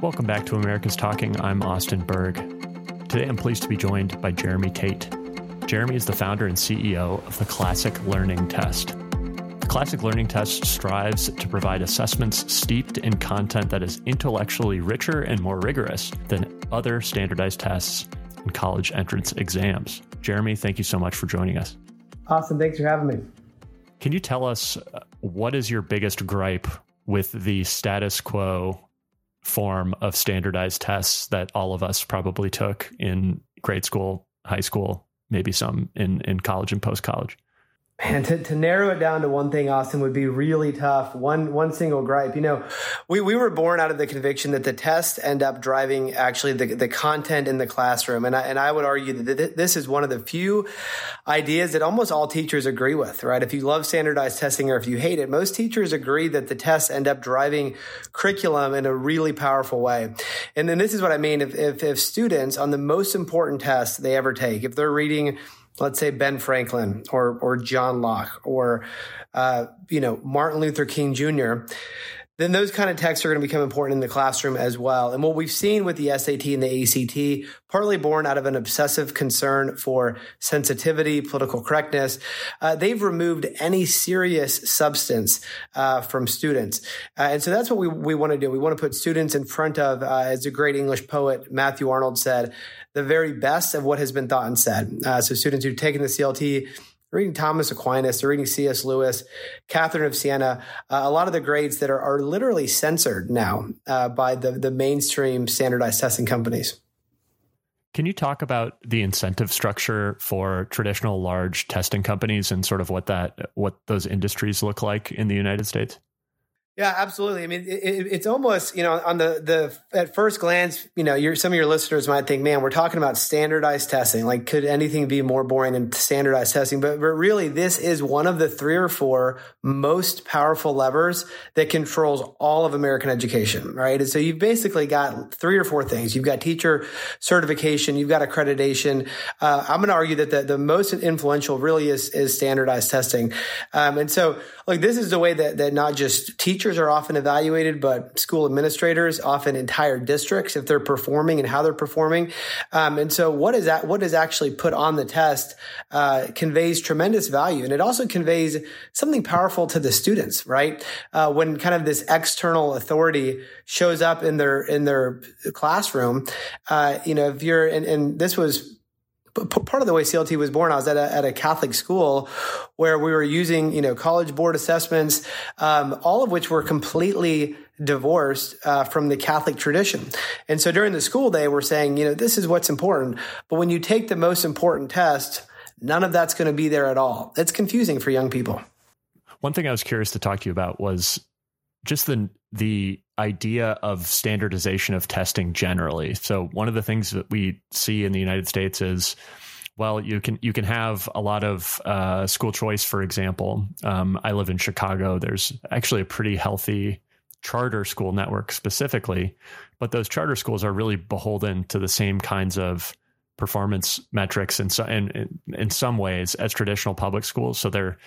Welcome back to America's Talking. I'm Austin Berg. Today I'm pleased to be joined by Jeremy Tate. Jeremy is the founder and CEO of the Classic Learning Test. The Classic Learning Test strives to provide assessments steeped in content that is intellectually richer and more rigorous than other standardized tests and college entrance exams. Jeremy, thank you so much for joining us. Awesome. Thanks for having me. Can you tell us uh, what is your biggest gripe with the status quo form of standardized tests that all of us probably took in grade school, high school, maybe some in, in college and post college? Man, to, to narrow it down to one thing, Austin, would be really tough. One one single gripe. You know, we, we were born out of the conviction that the tests end up driving actually the, the content in the classroom. And I, and I would argue that this is one of the few ideas that almost all teachers agree with, right? If you love standardized testing or if you hate it, most teachers agree that the tests end up driving curriculum in a really powerful way. And then this is what I mean. If, if, if students on the most important test they ever take, if they're reading let's say Ben Franklin or or John Locke or uh, you know Martin Luther King Jr., then those kind of texts are going to become important in the classroom as well. And what we've seen with the SAT and the ACT, partly born out of an obsessive concern for sensitivity, political correctness, uh, they've removed any serious substance uh, from students. Uh, and so that's what we, we want to do. We want to put students in front of, uh, as a great English poet, Matthew Arnold said, the very best of what has been thought and said. Uh, so students who've taken the CLT reading Thomas Aquinas, they're reading C.S. Lewis, Catherine of Siena, uh, a lot of the grades that are, are literally censored now uh, by the, the mainstream standardized testing companies. Can you talk about the incentive structure for traditional large testing companies and sort of what that what those industries look like in the United States? Yeah, absolutely. I mean, it, it's almost you know on the the at first glance, you know, your some of your listeners might think, man, we're talking about standardized testing. Like, could anything be more boring than standardized testing? But but really, this is one of the three or four most powerful levers that controls all of American education, right? And so you've basically got three or four things. You've got teacher certification, you've got accreditation. Uh, I'm going to argue that the, the most influential really is is standardized testing, um, and so like this is the way that that not just teachers teachers are often evaluated, but school administrators, often entire districts, if they're performing and how they're performing. Um, and so, what is that? What is actually put on the test uh, conveys tremendous value, and it also conveys something powerful to the students. Right uh, when kind of this external authority shows up in their in their classroom, uh, you know, if you're and, and this was part of the way CLT was born, I was at a, at a Catholic school where we were using, you know, college board assessments, um, all of which were completely divorced uh, from the Catholic tradition. And so during the school day, we're saying, you know, this is what's important. But when you take the most important test, none of that's going to be there at all. It's confusing for young people. One thing I was curious to talk to you about was just the the idea of standardization of testing generally. So one of the things that we see in the United States is well, you can you can have a lot of uh, school choice. For example, um, I live in Chicago. There's actually a pretty healthy charter school network specifically, but those charter schools are really beholden to the same kinds of performance metrics in, so, in, in some ways as traditional public schools. So they're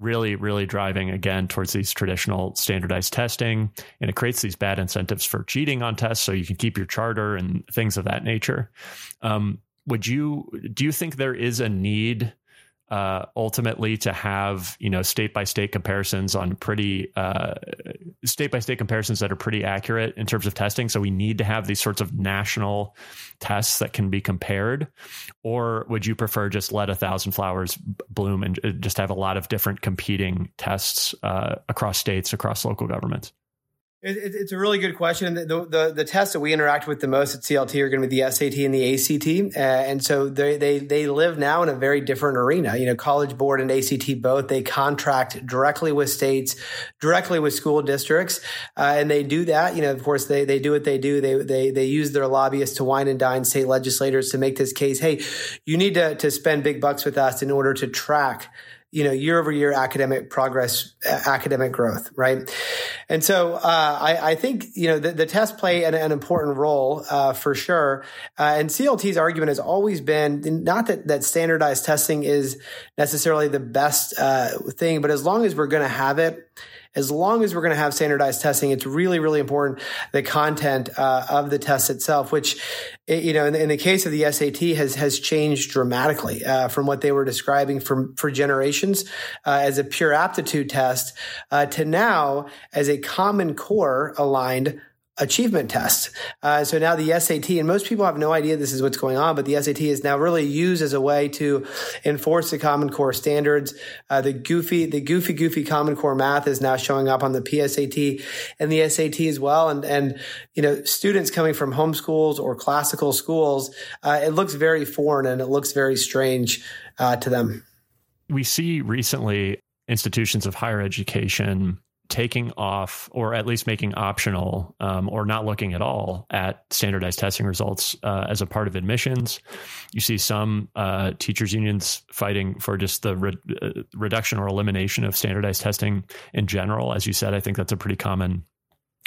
really, really driving again towards these traditional standardized testing. And it creates these bad incentives for cheating on tests so you can keep your charter and things of that nature. Um, would you, do you think there is a need uh, ultimately to have you know state by state comparisons on pretty state by state comparisons that are pretty accurate in terms of testing. So we need to have these sorts of national tests that can be compared, or would you prefer just let a thousand flowers bloom and uh, just have a lot of different competing tests uh, across states, across local governments? It, it's a really good question. The, the, the tests that we interact with the most at CLT are going to be the SAT and the ACT, uh, and so they they they live now in a very different arena. You know, College Board and ACT both they contract directly with states, directly with school districts, uh, and they do that. You know, of course, they they do what they do. They they they use their lobbyists to wine and dine state legislators to make this case. Hey, you need to to spend big bucks with us in order to track you know year over year academic progress academic growth right? And so uh, I, I, think you know the, the tests play an, an important role uh, for sure. Uh, and clt's argument has always been not that that standardized testing is necessarily the best uh, thing but as long as we're going to have it as long as we're going to have standardized testing, it's really, really important the content uh, of the test itself, which, you know, in, in, the case of the SAT has has changed dramatically uh, from what they were describing for for generations uh, as a pure aptitude test uh, to now as a Common Core aligned achievement test. Uh, so now the SAT, and most people have no idea this is what's going on, but the SAT is now really used as a way to enforce the Common Core standards. Uh, the goofy, the goofy, goofy Common Core math is now showing up on the PSAT and the SAT as well. And and you know, students coming from homeschools or classical schools, uh, it looks very foreign and it looks very strange uh, to them. We see recently institutions of higher education taking off or at least making optional um, or not looking at all at standardized testing results uh, as a part of admissions. You see some uh, teachers unions fighting for just the re- uh, reduction or elimination of standardized testing in general. As you said, I think that's a pretty common.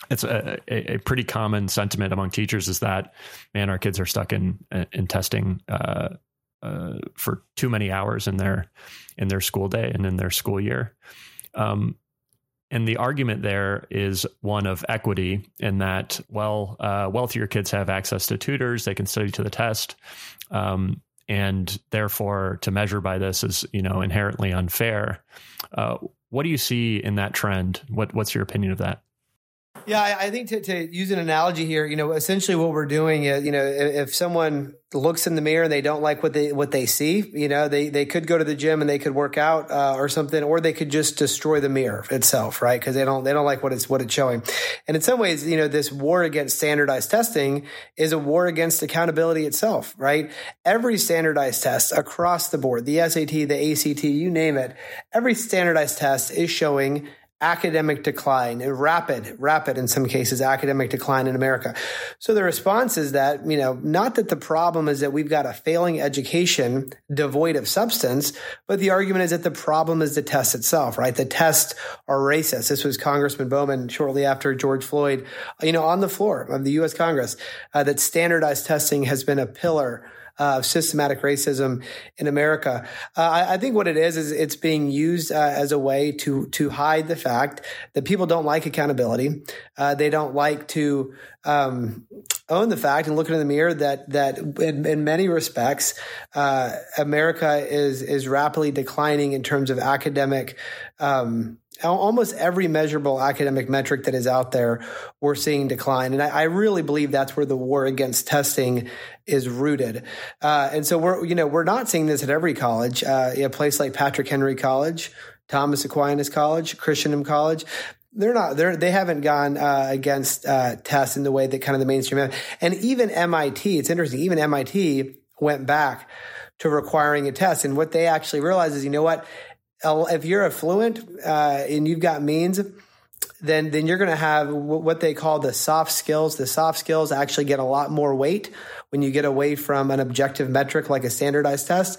It's a, a, a pretty common sentiment among teachers is that man, our kids are stuck in in testing uh, uh, for too many hours in their in their school day and in their school year. Um, and the argument there is one of equity in that, well, uh, wealthier kids have access to tutors, they can study to the test. Um, and therefore, to measure by this is, you know, inherently unfair. Uh, what do you see in that trend? What, what's your opinion of that? Yeah, I, think to, to, use an analogy here, you know, essentially what we're doing is, you know, if, if, someone looks in the mirror and they don't like what they what they see, you know, they they could go to the gym and they could work out uh, or something, or they could just destroy the mirror itself, right? Because they don't they don't like what it's what it's showing. And in some ways, you know, this war against standardized testing is a war against accountability itself, right? Every standardized test across the board, the SAT, the ACT, you name it, every standardized test is showing academic decline rapid, rapid in some cases, academic decline in America. So the response is that, you know, not that the problem is that we've got a failing education devoid of substance, but the argument is that the problem is the test itself, right? The tests are racist. This was Congressman Bowman shortly after George Floyd, you know, on the floor of the U.S. Congress, uh, that standardized testing has been a pillar of systematic racism in America. Uh, I, I, think what it is is it's being used uh, as a way to to hide the fact that people don't like accountability. Uh, they don't like to um, own the fact and look in the mirror that that in, in many respects, uh, America is is rapidly declining in terms of academic. Um, almost every measurable academic metric that is out there, we're seeing decline. And I, I really believe that's where the war against testing is rooted. Uh, and so we're, you know, we're not seeing this at every college. Uh, a place like Patrick Henry College, Thomas Aquinas College, Christendom College, they're not they're they haven't gone uh, against uh, tests in the way that kind of the mainstream and even MIT it's interesting even MIT went back to requiring a test and what they actually realized is you know what if you're affluent uh, and you've got means, then then you're going to have what they call the soft skills. The soft skills actually get a lot more weight when you get away from an objective metric like a standardized test.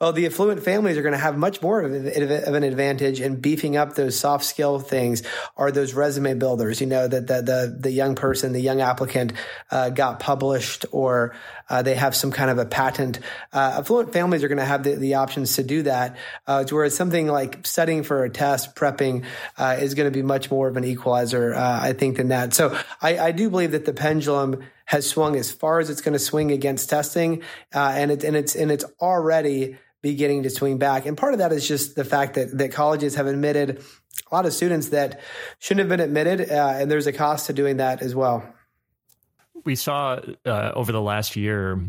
Well, the affluent families are going to have much more of an advantage in beefing up those soft skill things or those resume builders. You know that the the, the young person, the young applicant, uh, got published or uh, they have some kind of a patent. Uh, affluent families are going to have the, the options to do that. Uh, whereas something like studying for a test, prepping, uh, is going to be much more of an equalizer, uh, I think, than that. So I, I do believe that the pendulum has swung as far as it's going to swing against testing, uh, and it, and it's and it's already beginning to swing back. And part of that is just the fact that that colleges have admitted a lot of students that shouldn't have been admitted, uh, and there's a cost to doing that as well we saw uh, over the last year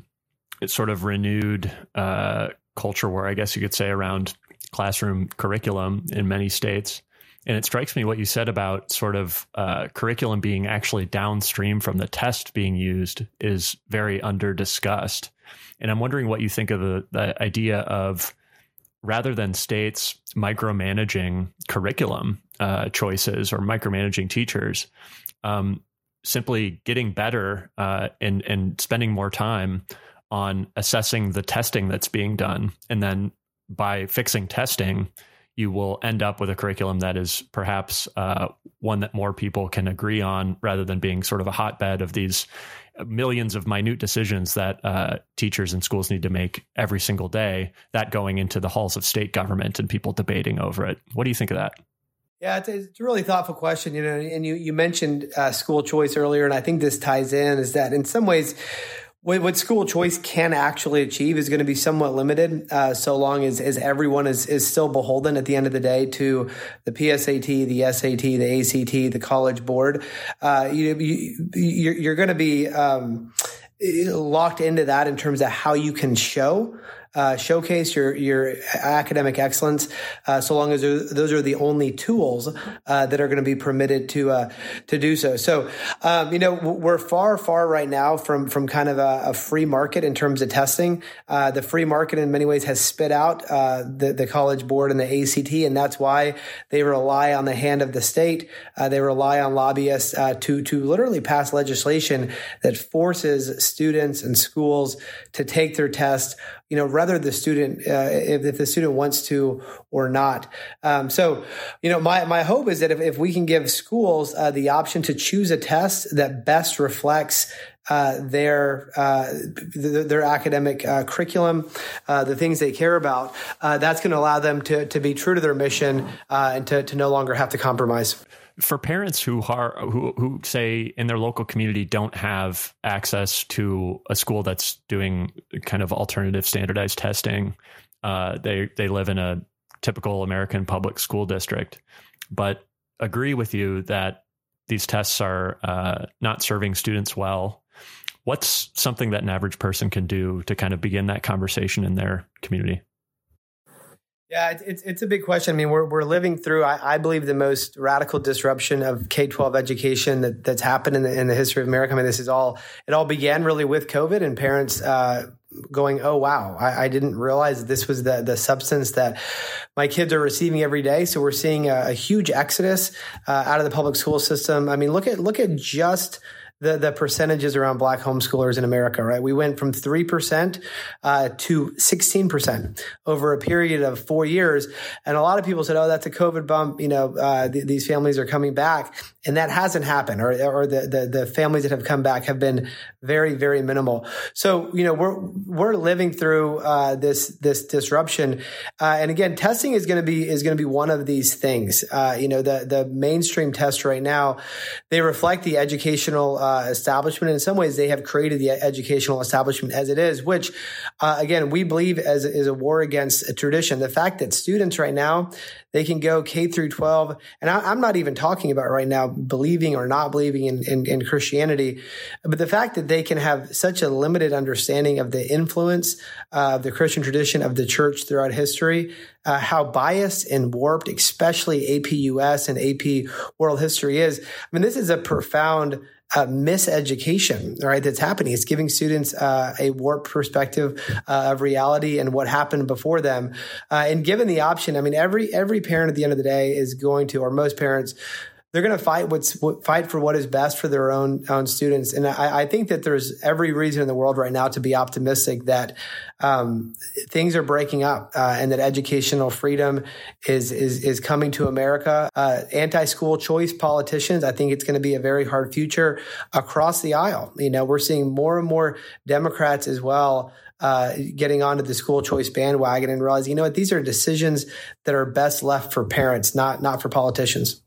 it's sort of renewed uh, culture war, I guess you could say, around classroom curriculum in many states. And it strikes me what you said about sort of uh, curriculum being actually downstream from the test being used is very under discussed. And I'm wondering what you think of the, the idea of rather than states micromanaging curriculum uh, choices or micromanaging teachers, um, simply getting better uh, and and spending more time on assessing the testing that's being done, and then by fixing testing, you will end up with a curriculum that is perhaps uh, one that more people can agree on, rather than being sort of a hotbed of these millions of minute decisions that uh, teachers and schools need to make every single day. That going into the halls of state government and people debating over it. What do you think of that? Yeah, it's, it's, a really thoughtful question, you know. And you you mentioned uh, school choice earlier, and I think this ties in is that in some ways, what, school choice can actually achieve is going to be somewhat limited, uh, so long as, as everyone is is still beholden at the end of the day to the PSAT, the SAT, the ACT, the College Board. Uh, you, you you're, you're going to be um, locked into that in terms of how you can show uh, showcase your your academic excellence, uh, so long as those are the only tools uh, that are going to be permitted to uh, to do so. So, um, you know, we're far, far right now from from kind of a, a free market in terms of testing. Uh, the free market, in many ways, has spit out uh, the the College Board and the ACT, and that's why they rely on the hand of the state. they rely on lobbyists to to literally pass legislation that forces students and schools to take their test you know, whether the student, uh, if, if, the student wants to or not. Um, so, you know, my, my hope is that if, if we can give schools uh, the option to choose a test that best reflects uh, their, uh, their, their academic uh, curriculum, uh, the things they care about, that's going to allow them to to be true to their mission and to to no longer have to compromise for parents who are who who say in their local community don't have access to a school that's doing kind of alternative standardized testing, uh, they they live in a typical American public school district, but agree with you that these tests are uh, not serving students well. What's something that an average person can do to kind of begin that conversation in their community? Yeah, it's, it's a big question. I mean, we're, we're living through, I, I believe, the most radical disruption of K 12 education that, that's happened in the, in the history of America. I mean, this is all, it all began really with COVID and parents uh, going, oh, wow, I, I, didn't realize this was the, the substance that my kids are receiving every day. So we're seeing a, a huge exodus uh, out of the public school system. I mean, look at, look at just, the, the percentages around black homeschoolers in America, right? We went from 3% uh, to 16% over a period of four years. And a lot of people said, oh, that's a COVID bump. You know, uh, th- these families are coming back. And that hasn't happened, or, or the, the, the, families that have come back have been very, very minimal. So, you know, we're, we're living through uh, this, this disruption. Uh, and again, testing is going to be, is going to be one of these things. Uh, you know, the, the mainstream tests right now, they reflect the educational uh, establishment. In some ways, they have created the educational establishment as it is, which, uh, again, we believe as is a war against a tradition. The fact that students right now they can go K through 12. And I, am not even talking about right now believing or not believing in, in, in, Christianity, but the fact that they can have such a limited understanding of the influence of the Christian tradition of the church throughout history, uh, how biased and warped, especially AP US and AP world history is. I mean, this is a profound uh, miseducation, right? That's happening. It's giving students uh, a warped perspective uh, of reality and what happened before them. Uh, and given the option, I mean, every every parent at the end of the day is going to, or most parents they're going to fight what's fight for what is best for their own own students. And I, I, think that there's every reason in the world right now to be optimistic that um, things are breaking up uh, and that educational freedom is is is coming to America. Uh, Anti school choice politicians, I think it's going to be a very hard future across the aisle. You know, we're seeing more and more Democrats as well. Uh, getting onto the school choice bandwagon and realizing, you know what, these are decisions that are best left for parents, not not for politicians.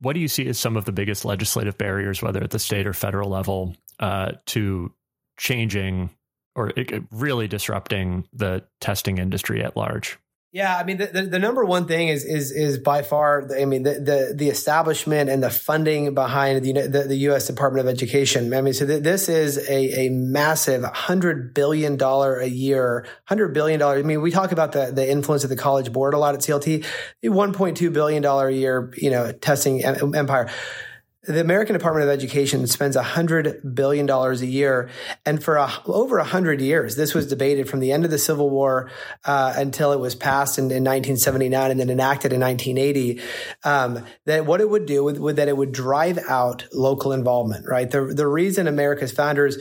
What do you see as some of the biggest legislative barriers, whether at the state or federal level, uh, to changing or really disrupting the testing industry at large? Yeah, I mean the, the, the, number one thing is is is by far I mean the the, the establishment and the funding behind the, the, the U.S. Department of Education. I mean, so th- this is a a massive hundred billion dollar a year, hundred billion dollar. I mean, we talk about the the influence of the College Board a lot at CLT, one point two billion dollar a year, you know, testing empire. The American Department of Education spends $100 billion a year. And for a, over 100 years, this was debated from the end of the Civil War uh, until it was passed in, in, 1979 and then enacted in 1980. Um, that what it would do would, would, that it would drive out local involvement, right? The, the reason America's founders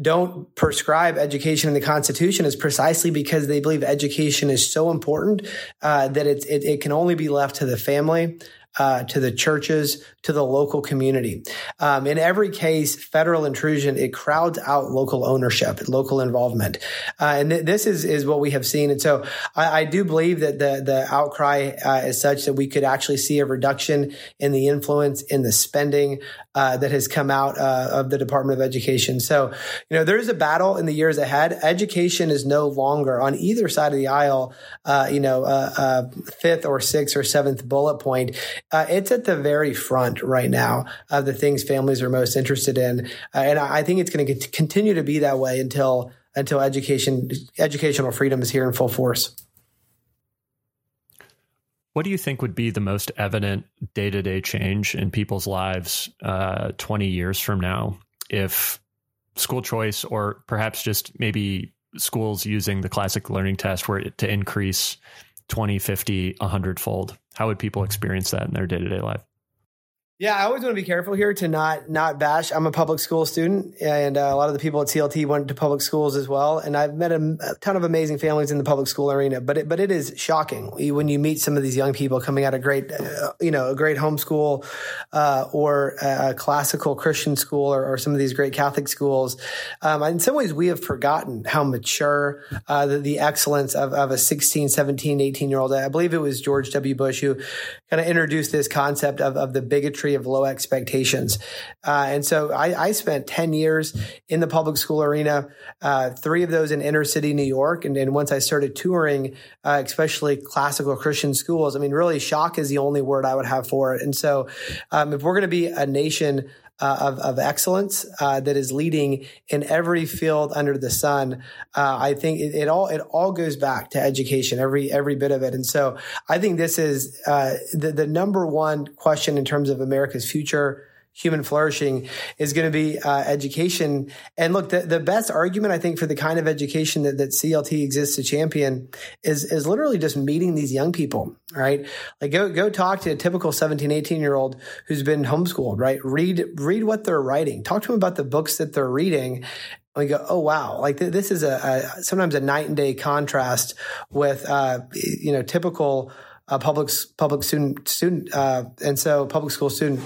don't prescribe education in the Constitution is precisely because they believe education is so important uh, that it, it can only be left to the family uh, to the churches, to the local community. Um, in every case, federal intrusion it crowds out local ownership, local involvement, uh, and th- this is is what we have seen. And so, I, I do believe that the the outcry uh, is such that we could actually see a reduction in the influence in the spending uh, that has come out uh, of the Department of Education. So, you know, there is a battle in the years ahead. Education is no longer on either side of the aisle. Uh, you know, fifth or sixth or seventh bullet point uh, it's at the very front right now of the things families are most interested in, uh, and I, I think it's going to continue to be that way until until education educational freedom is here in full force. What do you think would be the most evident day to day change in people's lives uh, 20 years from now if school choice, or perhaps just maybe schools using the classic learning test were to increase 20, 50, 100 fold? How would people experience that in their day to day life? Yeah, I always want to be careful here to not not bash. I'm a public school student, and uh, a lot of the people at CLT went to public schools as well. And I've met a, a, ton of amazing families in the public school arena. But it, but it is shocking when you meet some of these young people coming out of great, uh, you know, a great homeschool uh, or a classical Christian school or, or, some of these great Catholic schools. Um, in some ways, we have forgotten how mature uh, the, the, excellence of, of a 16, 17, 18 year old. I believe it was George W. Bush who kind of introduced this concept of, of the bigotry of low expectations. Uh, and so I, I, spent 10 years in the public school arena, uh, three of those in inner city New York. And then once I started touring, uh, especially classical Christian schools, I mean, really shock is the only word I would have for it. And so um, if we're going to be a nation uh, of, of excellence uh, that is leading in every field under the sun. Uh, I think it, it, all it all goes back to education, every every bit of it. And so I think this is uh, the the number one question in terms of America's future human flourishing is going to be uh, education. And look, the, the best argument I think for the kind of education that, that CLT exists to champion is, is literally just meeting these young people, right? Like go, go talk to a typical 17, 18 year old who's been homeschooled, right? Read, read what they're writing. Talk to them about the books that they're reading and we go, oh wow, like th- this is a, a, sometimes a night and day contrast with uh, you know typical a public public student student, uh, and so public school student.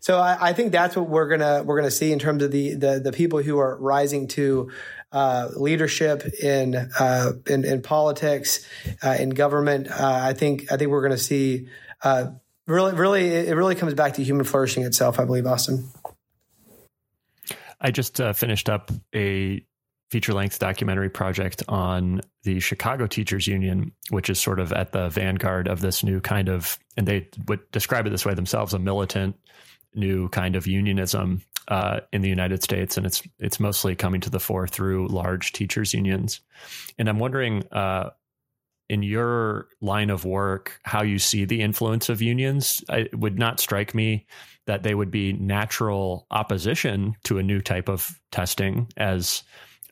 So I, I, think that's what we're gonna we're gonna see in terms of the the, the people who are rising to uh, leadership in, uh, in, in politics, uh, in government. Uh, I think I think we're gonna see uh, really really it really comes back to human flourishing itself. I believe, Austin. I just finished up a feature length documentary project on the Chicago Teachers Union, which is sort of at the vanguard of this new kind of, and they would describe it this way themselves, a militant new kind of unionism uh, in the United States, and it's it's mostly coming to the fore through large teachers unions. And I'm wondering, uh, in your line of work, how you see the influence of unions. It would not strike me that they would be natural opposition to a new type of testing as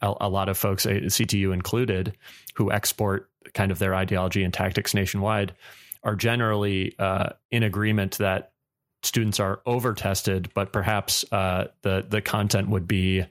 a, a lot of folks, uh, CTU included, who export kind of their ideology and tactics nationwide, are generally uh, in agreement that students are over tested, but perhaps uh, the the content would be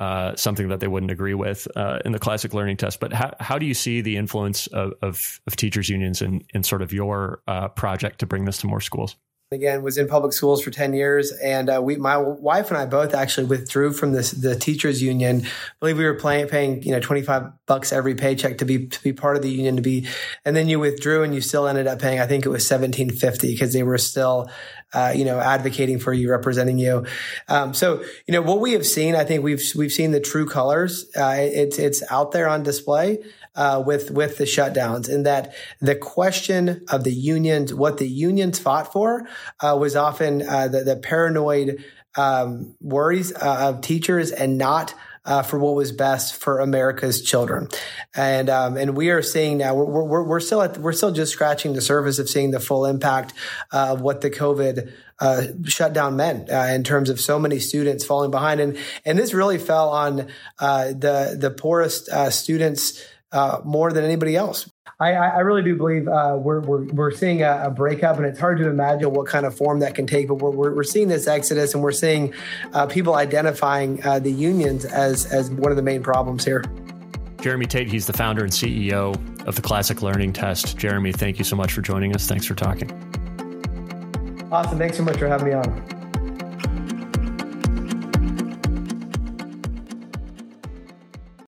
uh, something that they wouldn't agree with uh, in the classic learning test. But how, how do you see the influence of, of, of teachers unions in, in sort of your uh, project to bring this to more schools? Again was in public schools for 10 years. And uh, we my wife and i both actually withdrew from this the teachers union. I believe we were paying paying you know 25 bucks every paycheck to be to be part of the union to be and then you withdrew and you still ended up paying i think it was 1750 because they were still uh, you know advocating for you representing you. Um, so you know what we have seen i think we've we've seen the true colors uh, it's it's out there on display uh, with with the shutdowns, and that the question of the unions, what the unions fought for, uh, was often uh, the, the, paranoid um, worries uh, of teachers and not. Uh, for what was best for America's children, and um, and we are seeing now we're, we're, we're still at, we're still just scratching the surface of seeing the full impact uh, of what the COVID uh, shutdown meant uh, in terms of so many students falling behind. And, and this really fell on uh, the, the poorest uh, students uh, more than anybody else. I, I really do believe uh, we're, we're, we're seeing a, a, breakup, and it's hard to imagine what kind of form that can take. But we're, we're, we're seeing this exodus, and we're seeing uh, people identifying uh, the unions as, as one of the main problems here. Jeremy Tate, he's the founder and CEO of the Classic Learning Test. Jeremy, thank you so much for joining us. Thanks for talking. Awesome. Thanks so much for having me on.